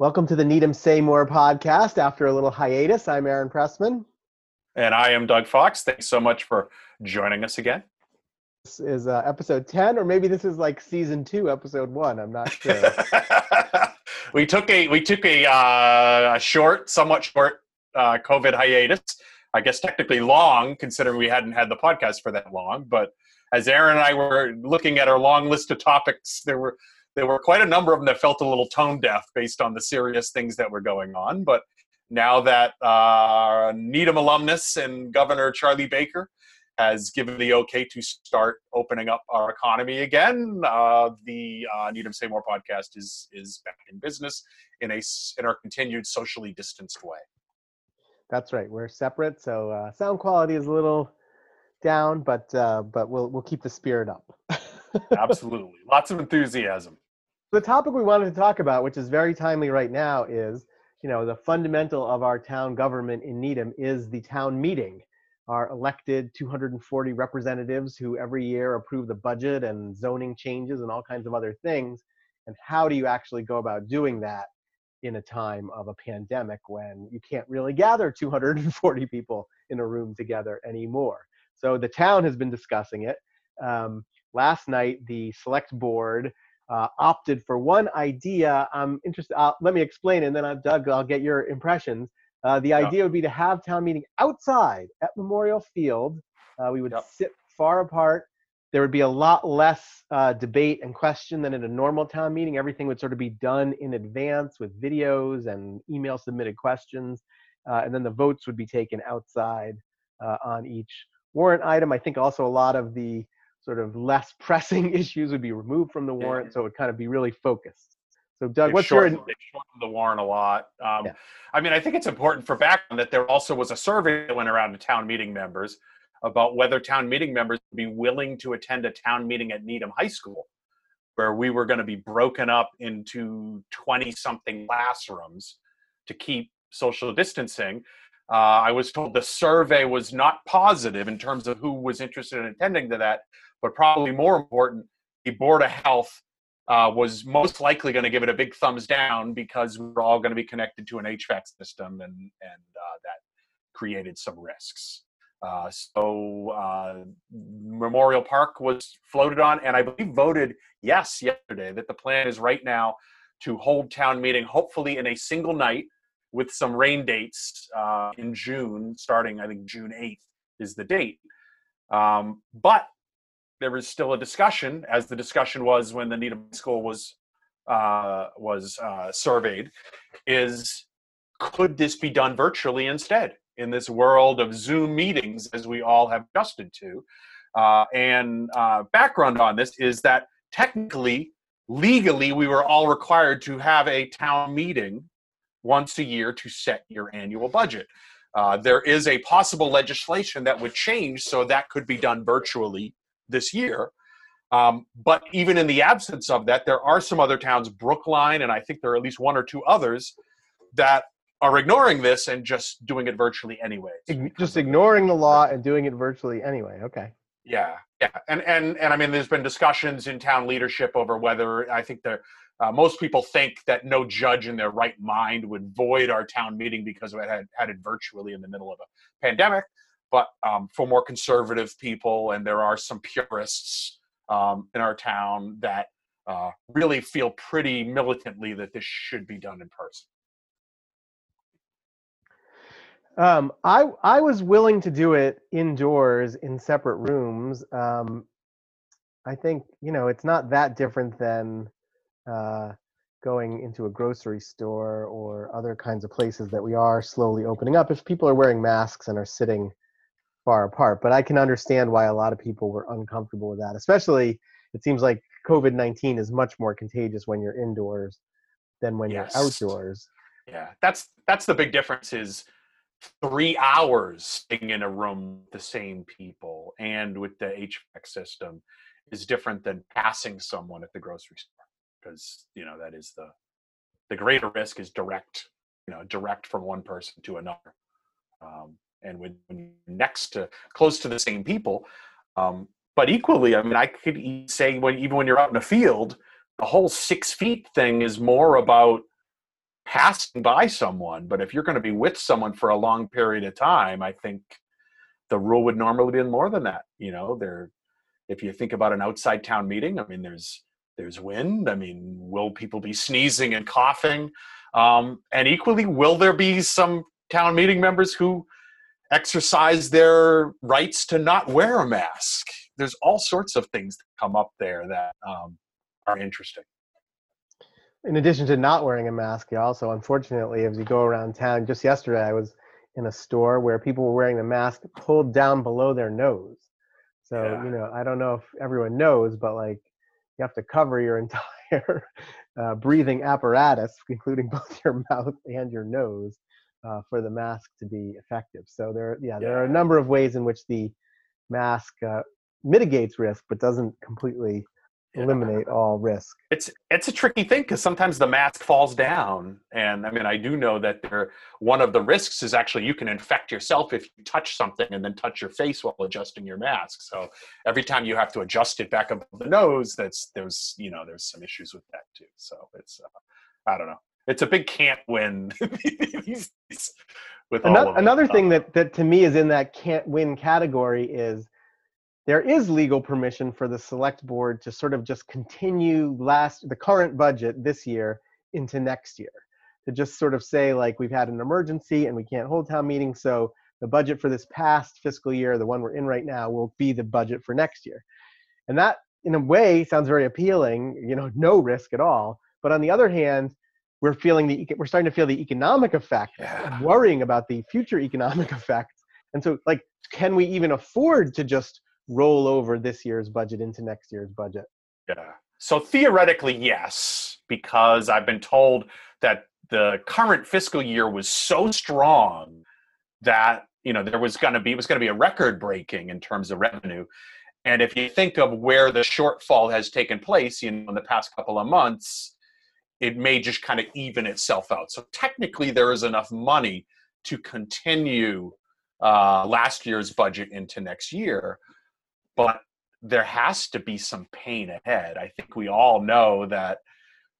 Welcome to the Needham Say More podcast. After a little hiatus, I'm Aaron Pressman. And I am Doug Fox. Thanks so much for joining us again. This is uh, episode 10, or maybe this is like season two, episode one. I'm not sure. we took a we took a, uh, a short, somewhat short uh, COVID hiatus. I guess technically long, considering we hadn't had the podcast for that long. But as Aaron and I were looking at our long list of topics, there were there were quite a number of them that felt a little tone deaf based on the serious things that were going on. But now that uh, Needham alumnus and Governor Charlie Baker has given the okay to start opening up our economy again, uh, the uh, Needham Say More podcast is is back in business in a in our continued socially distanced way. That's right. We're separate, so uh, sound quality is a little down, but uh, but we'll we'll keep the spirit up. Absolutely. Lots of enthusiasm. The topic we wanted to talk about, which is very timely right now, is you know the fundamental of our town government in Needham is the town meeting, our elected 240 representatives who every year approve the budget and zoning changes and all kinds of other things. And how do you actually go about doing that in a time of a pandemic when you can't really gather 240 people in a room together anymore? So the town has been discussing it. Um, last night, the select board uh, opted for one idea. I'm interested. Uh, let me explain, and then i Doug. I'll get your impressions. Uh, the idea would be to have town meeting outside at Memorial Field. Uh, we would yep. sit far apart. There would be a lot less uh, debate and question than in a normal town meeting. Everything would sort of be done in advance with videos and email submitted questions, uh, and then the votes would be taken outside on each warrant item. I think also a lot of the sort of less pressing issues would be removed from the warrant, yeah. so it would kind of be really focused. So, Doug, they've what's shortened, your? They shortened the warrant a lot. Um, yeah. I mean, I think it's important for background that there also was a survey that went around to town meeting members about whether town meeting members would be willing to attend a town meeting at Needham High School, where we were going to be broken up into 20 something classrooms to keep social distancing. Uh, I was told the survey was not positive in terms of who was interested in attending to that, but probably more important, the Board of Health uh, was most likely going to give it a big thumbs down because we are all going to be connected to an HVAC system, and and uh, that created some risks. Uh, so uh, Memorial Park was floated on, and I believe voted yes yesterday that the plan is right now to hold town meeting, hopefully in a single night with some rain dates uh, in June, starting I think June eighth is the date. Um, but there was still a discussion, as the discussion was when the Needham School was uh, was uh, surveyed, is could this be done virtually instead in this world of Zoom meetings, as we all have adjusted to? Uh, and uh, background on this is that technically, legally, we were all required to have a town meeting once a year to set your annual budget. Uh, there is a possible legislation that would change so that could be done virtually this year. Um, but even in the absence of that, there are some other towns, Brookline, and I think there are at least one or two others that are ignoring this and just doing it virtually anyway. Just ignoring the law and doing it virtually anyway. Okay. Yeah, yeah, and and and I mean, there's been discussions in town leadership over whether I think there. Uh, most people think that no judge in their right mind would void our town meeting because it had had it virtually in the middle of a pandemic but um, for more conservative people, and there are some purists um, in our town that uh, really feel pretty militantly that this should be done in person. Um, I I was willing to do it indoors in separate rooms. Um, I think you know it's not that different than uh, going into a grocery store or other kinds of places that we are slowly opening up. If people are wearing masks and are sitting far apart. But I can understand why a lot of people were uncomfortable with that, especially it seems like COVID 19 is much more contagious when you're indoors than when yes. you're outdoors. Yeah, that's that's the big difference is three hours staying in a room with the same people and with the HVAC system is different than passing someone at the grocery store because you know that is the the greater risk is direct you know direct from one person to another um, and when, when next to close to the same people. Um, but equally, I mean, I could say when even when you're out in a field, the whole six feet thing is more about passing by someone. But if you're going to be with someone for a long period of time, I think the rule would normally be more than that. You know, there. If you think about an outside town meeting, I mean, there's there's wind. I mean, will people be sneezing and coughing? Um, and equally, will there be some town meeting members who exercise their rights to not wear a mask? There's all sorts of things that come up there that um, are interesting. In addition to not wearing a mask, you also, unfortunately, as you go around town, just yesterday I was in a store where people were wearing the mask pulled down below their nose. So, yeah. you know, I don't know if everyone knows, but like you have to cover your entire uh, breathing apparatus, including both your mouth and your nose, uh, for the mask to be effective. So there, yeah, there are a number of ways in which the mask uh, mitigates risk, but doesn't completely eliminate all risk. It's it's a tricky thing because sometimes the mask falls down, and I mean I do know that there one of the risks is actually you can infect yourself if you touch something and then touch your face while adjusting your mask. So every time you have to adjust it back above the nose, that's there's you know there's some issues with that too. So it's uh, I don't know. It's a big can't win. with another, another thing um, that that to me is in that can't win category is there is legal permission for the select board to sort of just continue last the current budget this year into next year. To just sort of say like we've had an emergency and we can't hold town meetings so the budget for this past fiscal year the one we're in right now will be the budget for next year. And that in a way sounds very appealing you know no risk at all. But on the other hand we're feeling the we're starting to feel the economic effect yeah. worrying about the future economic effects and so like can we even afford to just roll over this year's budget into next year's budget? Yeah. So theoretically, yes, because I've been told that the current fiscal year was so strong that you know there was going to be it was going to be a record breaking in terms of revenue and if you think of where the shortfall has taken place you know in the past couple of months it may just kind of even itself out so technically there is enough money to continue uh, last year's budget into next year but there has to be some pain ahead. I think we all know that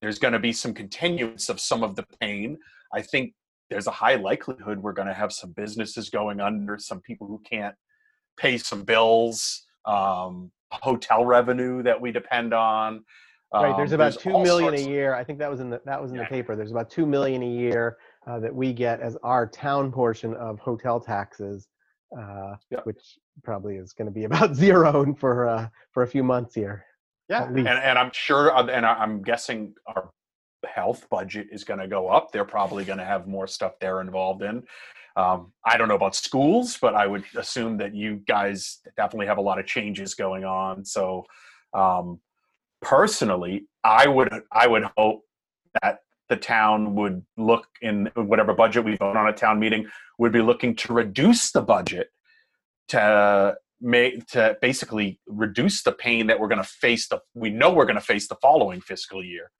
there's going to be some continuance of some of the pain. I think there's a high likelihood we're going to have some businesses going under, some people who can't pay some bills, um, hotel revenue that we depend on. Right. There's um, about there's two million a year. I think that was in the that was in yeah. the paper. There's about two million a year uh, that we get as our town portion of hotel taxes uh, which probably is going to be about zero for uh, for a few months here. Yeah, and, and I'm sure, uh, and I'm guessing our health budget is going to go up. They're probably going to have more stuff they're involved in. Um, I don't know about schools, but I would assume that you guys definitely have a lot of changes going on. So, um, personally, I would I would hope that the town would look in whatever budget we vote on a town meeting would be looking to reduce the budget to make to basically reduce the pain that we're going to face the we know we're going to face the following fiscal year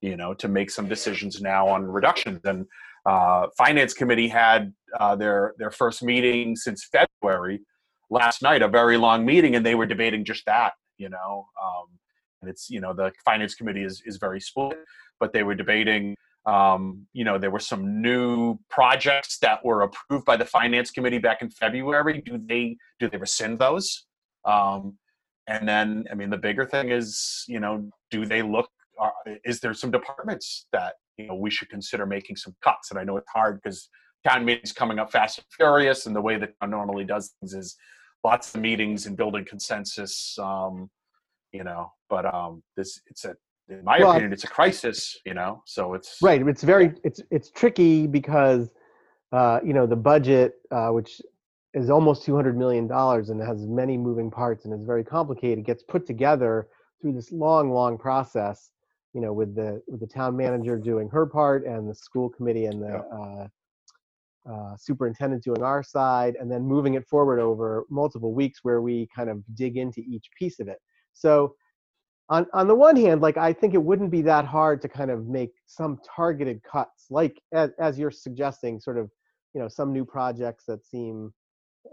you know to make some decisions now on reductions. And uh, finance committee had uh, their their first meeting since february last night a very long meeting and they were debating just that you know um, it's you know the finance committee is is very split but they were debating um, you know there were some new projects that were approved by the finance committee back in february. Do they do they rescind those? Um, and then i mean the bigger thing is you know do they look uh, is there some departments that you know we should consider making some cuts? And i know it's hard because town meetings coming up fast and furious and the way that normally does things is lots of meetings and building consensus um, you know but um this it's a in my well, opinion it's a crisis you know so it's right it's very it's it's tricky because uh you know the budget uh which is almost 200 million dollars and has many moving parts and is very complicated gets put together through this long long process you know with the with the town manager doing her part and the school committee and the uh, uh, superintendent doing our side and then moving it forward over multiple weeks where we kind of dig into each piece of it so on on the one hand, like I think it wouldn't be that hard to kind of make some targeted cuts, like as, as you're suggesting, sort of, you know, some new projects that seem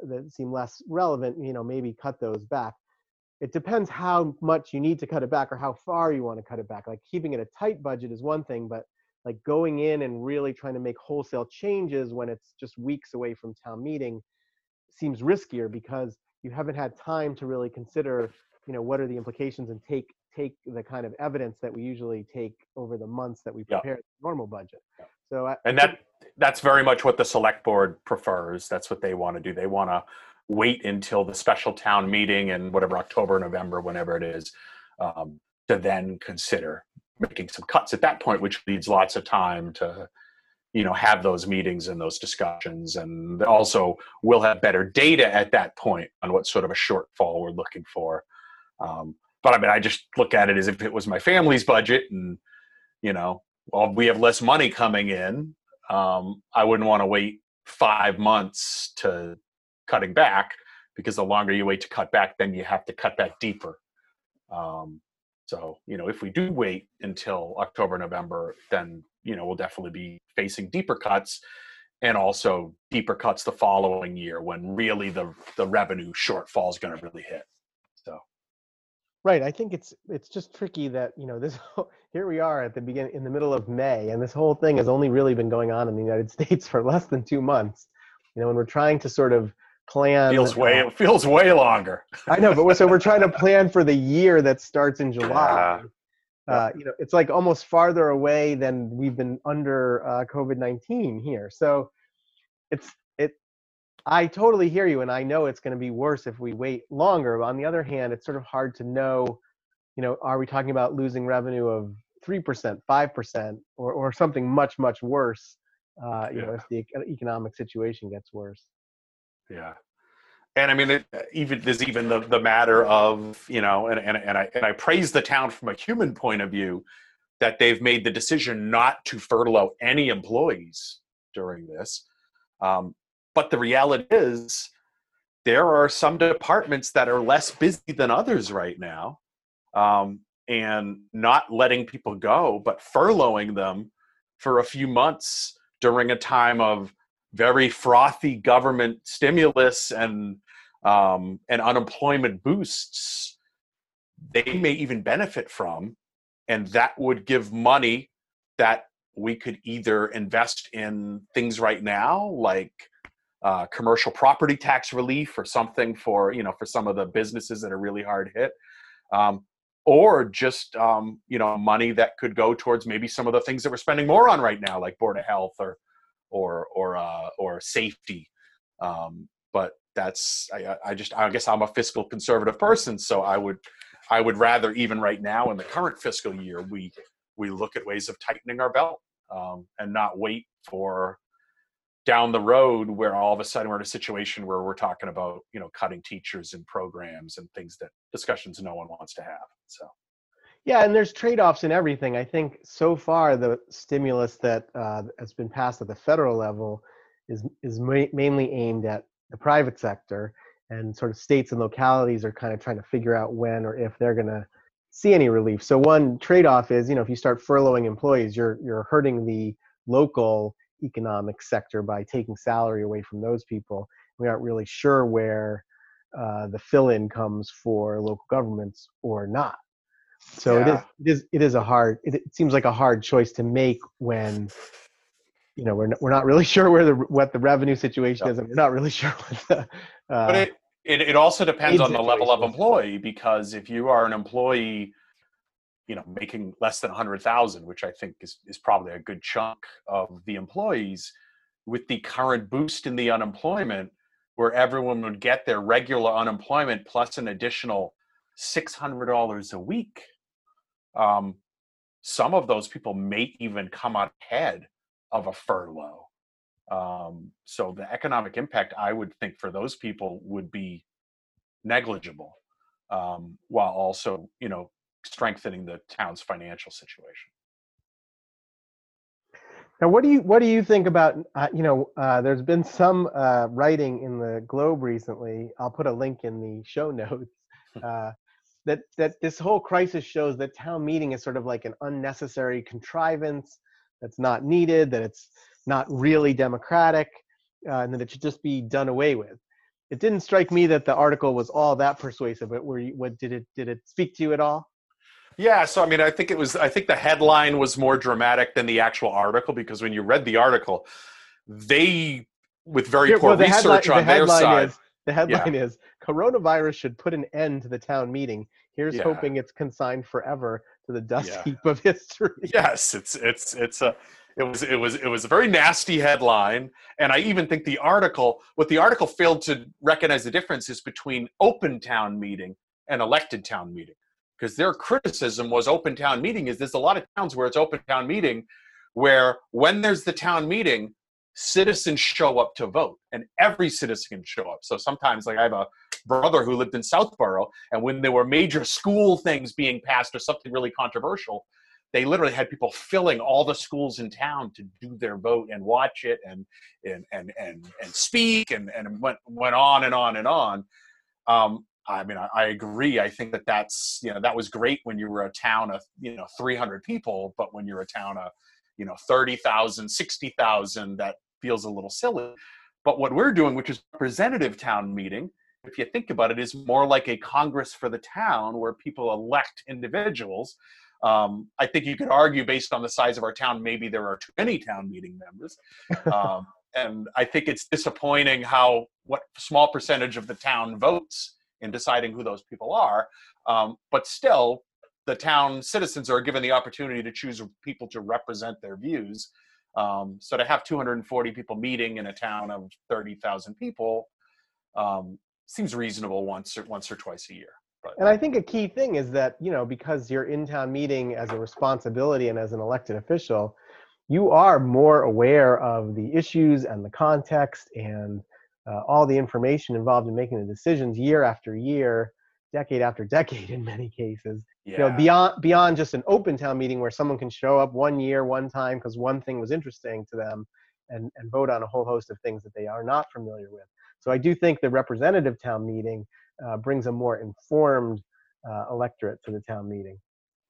that seem less relevant, you know, maybe cut those back. It depends how much you need to cut it back or how far you want to cut it back. Like keeping it a tight budget is one thing, but like going in and really trying to make wholesale changes when it's just weeks away from town meeting seems riskier because you haven't had time to really consider you know what are the implications and take take the kind of evidence that we usually take over the months that we Yeah. prepare the normal budget so I, And that that's very much what the select board prefers. That's what they want to do. They want to wait until the special town meeting in whatever October, November, whenever it is, um, to then consider making some cuts at that point, which leaves lots of time to, you know, have those meetings and those discussions. And also, we'll have better data at that point on what sort of a shortfall we're looking for. Um, but I mean, I just look at it as if it was my family's budget, and you know, well, we have less money coming in. Um, I wouldn't want to wait five months to cutting back because the longer you wait to cut back, then you have to cut back deeper. Um, so, you know, if we do wait until October, November, then, you know, we'll definitely be facing deeper cuts and also deeper cuts the following year when really the, the revenue shortfall is going to really hit. Right. I think it's it's just tricky that you know this. whole- Here we are at the begin in the middle of May, and this whole thing has only really been going on in the United States for less than two months. You know, when we're trying to sort of plan. feels way, uh, it feels way longer. I know, but we're, so we're trying to plan for the year that starts in July. Uh, you know, it's like almost farther away than we've been under uh, COVID nineteen here. So it's it. I totally hear you, and I know it's going to be worse if we wait longer. But on the other hand, it's sort of hard to know. You know, are we talking about losing revenue of three percent, five percent, or or something much much worse? Uh, you know, Yeah. if the economic situation gets worse. Yeah. And I mean, it, even there's even the, the matter of you know, and, and and I and I praise the town from a human point of view that they've made the decision not to furlough any employees during this. Um, but the reality is, there are some departments that are less busy than others right now, um, and not letting people go, but furloughing them for a few months during a time of very frothy government stimulus and um, and unemployment boosts, they may even benefit from, and that would give money that we could either invest in things right now, like uh, commercial property tax relief or something for you know for some of the businesses that are really hard hit, um, or just um, you know money that could go towards maybe some of the things that we're spending more on right now, like board of health or or or uh, or safety. Um, but that's I, I- just I guess I'm a fiscal conservative person, so I would I would rather even right now in the current fiscal year we we look at ways of tightening our belt um, and not wait for down the road where all of a sudden we're in a situation where we're talking about you know cutting teachers and programs and things that discussions no one wants to have. So Yeah, and there's trade-offs in everything. I think so far the stimulus that uh, has been passed at the federal level is is ma- mainly aimed at the private sector, and sort of states and localities are kind of trying to figure out when or if they're going to see any relief. So one trade-off is, you know, if you start furloughing employees, you're you're hurting the local economic sector by taking salary away from those people. We aren't really sure where uh, the fill-in comes for local governments or not. So it is Yeah. it is it is a hard it, it seems like a hard choice to make when you know we're not, we're not really sure where the what the revenue situation Yeah. is and we're not really sure what the uh, but it, it, it also depends on the level of employee because if you are an employee you know making less than 100000 which i think is, is probably a good chunk of the employees with the current boost in the unemployment where everyone would get their regular unemployment plus an additional $600 a week um, some of those people may even come out ahead of a furlough. Um, so the economic impact, I would think, for those people would be negligible, um, while also, you know, strengthening the town's financial situation. Now, what do you what do you think about? Uh, you know, uh, there's been some uh, writing in the Globe recently. I'll put a link in the show notes. Uh, that that this whole crisis shows that town meeting is sort of like an unnecessary contrivance that's not needed. That it's not really democratic, uh, and that it should just be done away with. It didn't strike me that the article was all that persuasive. But were you, what did it did it speak to you at all? Yeah, so I mean, I think it was. I think the headline was more dramatic than the actual article because when you read the article, they, with very Here, poor well, the research headline, on the their side, is the headline is coronavirus should put an end to the town meeting. Here's Yeah. hoping it's consigned forever to the dust Yeah. heap of history. yes, it's it's it's a. It was it was it was a very nasty headline, and I even think the article what the article failed to recognize the difference is between open town meeting and elected town meeting, because their criticism was open town meeting is there's a lot of towns where it's open town meeting, where when there's the town meeting, citizens show up to vote, and every citizen can show up. So sometimes, like I have a brother who lived in Southborough, and when there were major school things being passed or something really controversial, they literally had people filling all the schools in town to do their vote and watch it and and and and, and speak and and went went on and on and on. Um, I mean, I, I agree. I think that that's you know that was great when you were a town of you know 300 people, but when you're a town of you know 30,000, 60,000, that feels a little silly. But what we're doing, which is representative town meeting, if you think about it, is more like a Congress for the town where people elect individuals. Um, I think you could argue, based on the size of our town, maybe there are too many town meeting members. Um, and I think it's disappointing how what small percentage of the town votes in deciding who those people are. Um, but still, the town citizens are given the opportunity to choose people to represent their views. Um, so to have 240 people meeting in a town of 30,000 people um, seems reasonable once or once or twice a year. But And I think a key thing is that, you know, because you're in town meeting as a responsibility and as an elected official, you are more aware of the issues and the context and uh, all the information involved in making the decisions year after year, decade after decade in many cases. yeah, You know, beyond beyond just an open town meeting where someone can show up one year, one time because one thing was interesting to them and, and vote on a whole host of things that they are not familiar with. So I do think the representative town meeting uh, brings a more informed uh, electorate to the town meeting.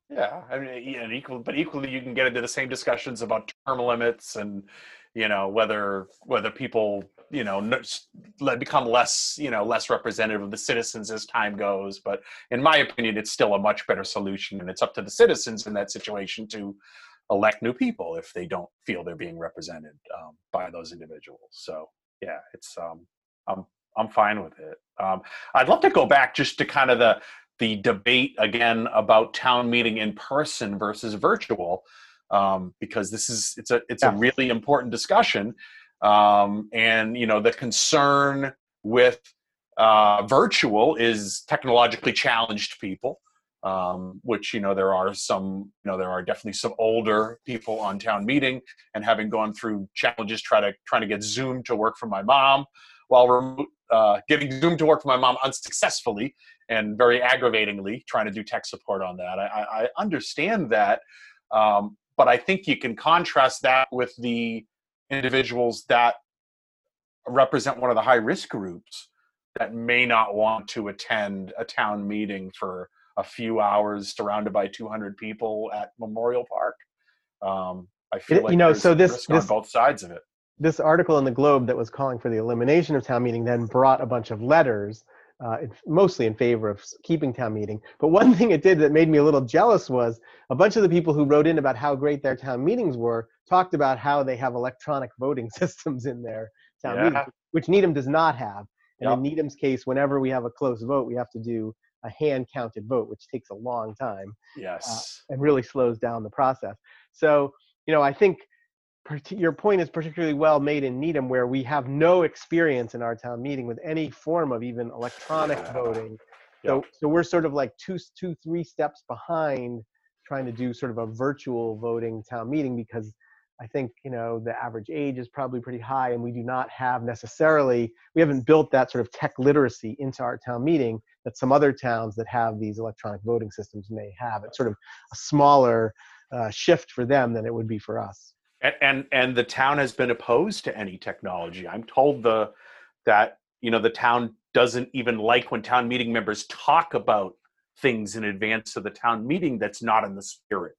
Yeah, I mean, yeah, and equal, but equally, you can get into the same discussions about term limits and you know whether whether people you know become less you know less representative of the citizens as time goes. But in my opinion, it's still a much better solution, and it's up to the citizens in that situation to elect new people if they don't feel they're being represented um, by those individuals. So yeah, it's um, I'm I'm fine with it. Um, I'd love to go back just to kind of the the debate again about town meeting in person versus virtual um, because this is it's a it's a really important discussion um, and you know the concern with uh, virtual is technologically challenged people um, which you know there are some you know there are definitely some older people on town meeting and having gone through challenges try to trying to get zoom to work for my mom while remote uh, getting zoom to work for my mom unsuccessfully and very aggravatingly trying to do tech support on that. I, I I understand that, um, but I think you can contrast that with the individuals that represent one of the high risk groups that may not want to attend a town meeting for a few hours surrounded by 200 people at Memorial Park. Um, I feel It- like you know, so this- this- on both sides of it. This article in the Globe that was calling for the elimination of town meeting then brought a bunch of letters, uh, mostly in favor of keeping town meeting. But one thing it did that made me a little jealous was a bunch of the people who wrote in about how great their town meetings were talked about how they have electronic voting systems in their town Yeah. meetings, which Needham does not have. And Yep. in Needham's case, whenever we have a close vote, we have to do a hand counted vote, which takes a long time Yes. and really slows down the process. So, you know, I think your point is particularly well made in Needham, where we have no experience in our town meeting with any form of even electronic Yeah. voting. So, so we're sort of like two, two, three steps behind trying to do sort of a virtual voting town meeting because I think you know the average age is probably pretty high, and we do not have necessarily we haven't built that sort of tech literacy into our town meeting that some other towns that have these electronic voting systems may have. It's sort of a smaller uh, shift for them than it would be for us. And, and and the town has been opposed to any technology. I'm told the that you know the town doesn't even like when town meeting members talk about things in advance of the town meeting that's not in the spirit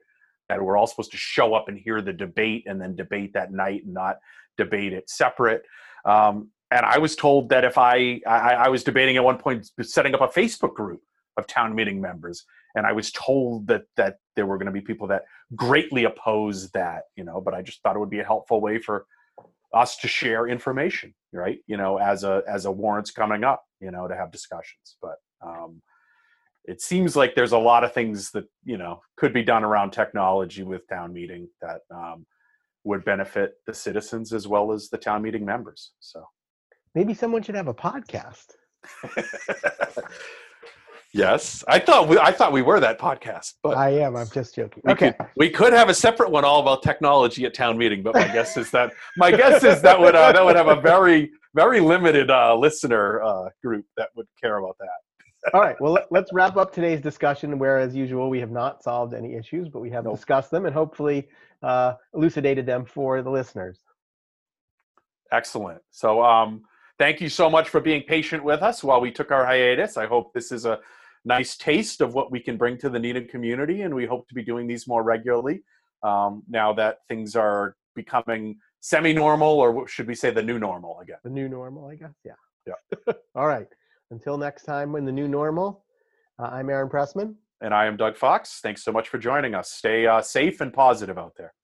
that we're all supposed to show up and hear the debate and then debate that night and not debate it separate. Um, and i was told that if I, I i was debating at one point setting up a facebook group of town meeting members and I was told that that there were going to be people that greatly opposed that, you know. But I just thought it would be a helpful way for us to share information, right? You know, as a as a warrant's coming up, you know, to have discussions. But um, it seems like there's a lot of things that you know could be done around technology with town meeting that um, would benefit the citizens as well as the town meeting members. So maybe someone should have a podcast. yes, I thought we, I thought we were that podcast, but I am. I'm just joking. We okay, could, we could have a separate one all about technology at town meeting, but my guess is that my guess is that would uh, that would have a very very limited uh, listener uh, group that would care about that. all right. Well, let's wrap up today's discussion. Where, as usual, we have not solved any issues, but we have nope. discussed them and hopefully uh, elucidated them for the listeners. Excellent. So, um, thank you so much for being patient with us while we took our hiatus. I hope this is a nice taste of what we can bring to the Needham community, and we hope to be doing these more regularly um, now that things are becoming semi-normal, or should we say the new normal again? The new normal, I guess. Yeah. Yeah. All right. Until next time, in the new normal, uh, I'm Aaron Pressman. And I am Doug Fox. Thanks so much for joining us. Stay uh, safe and positive out there.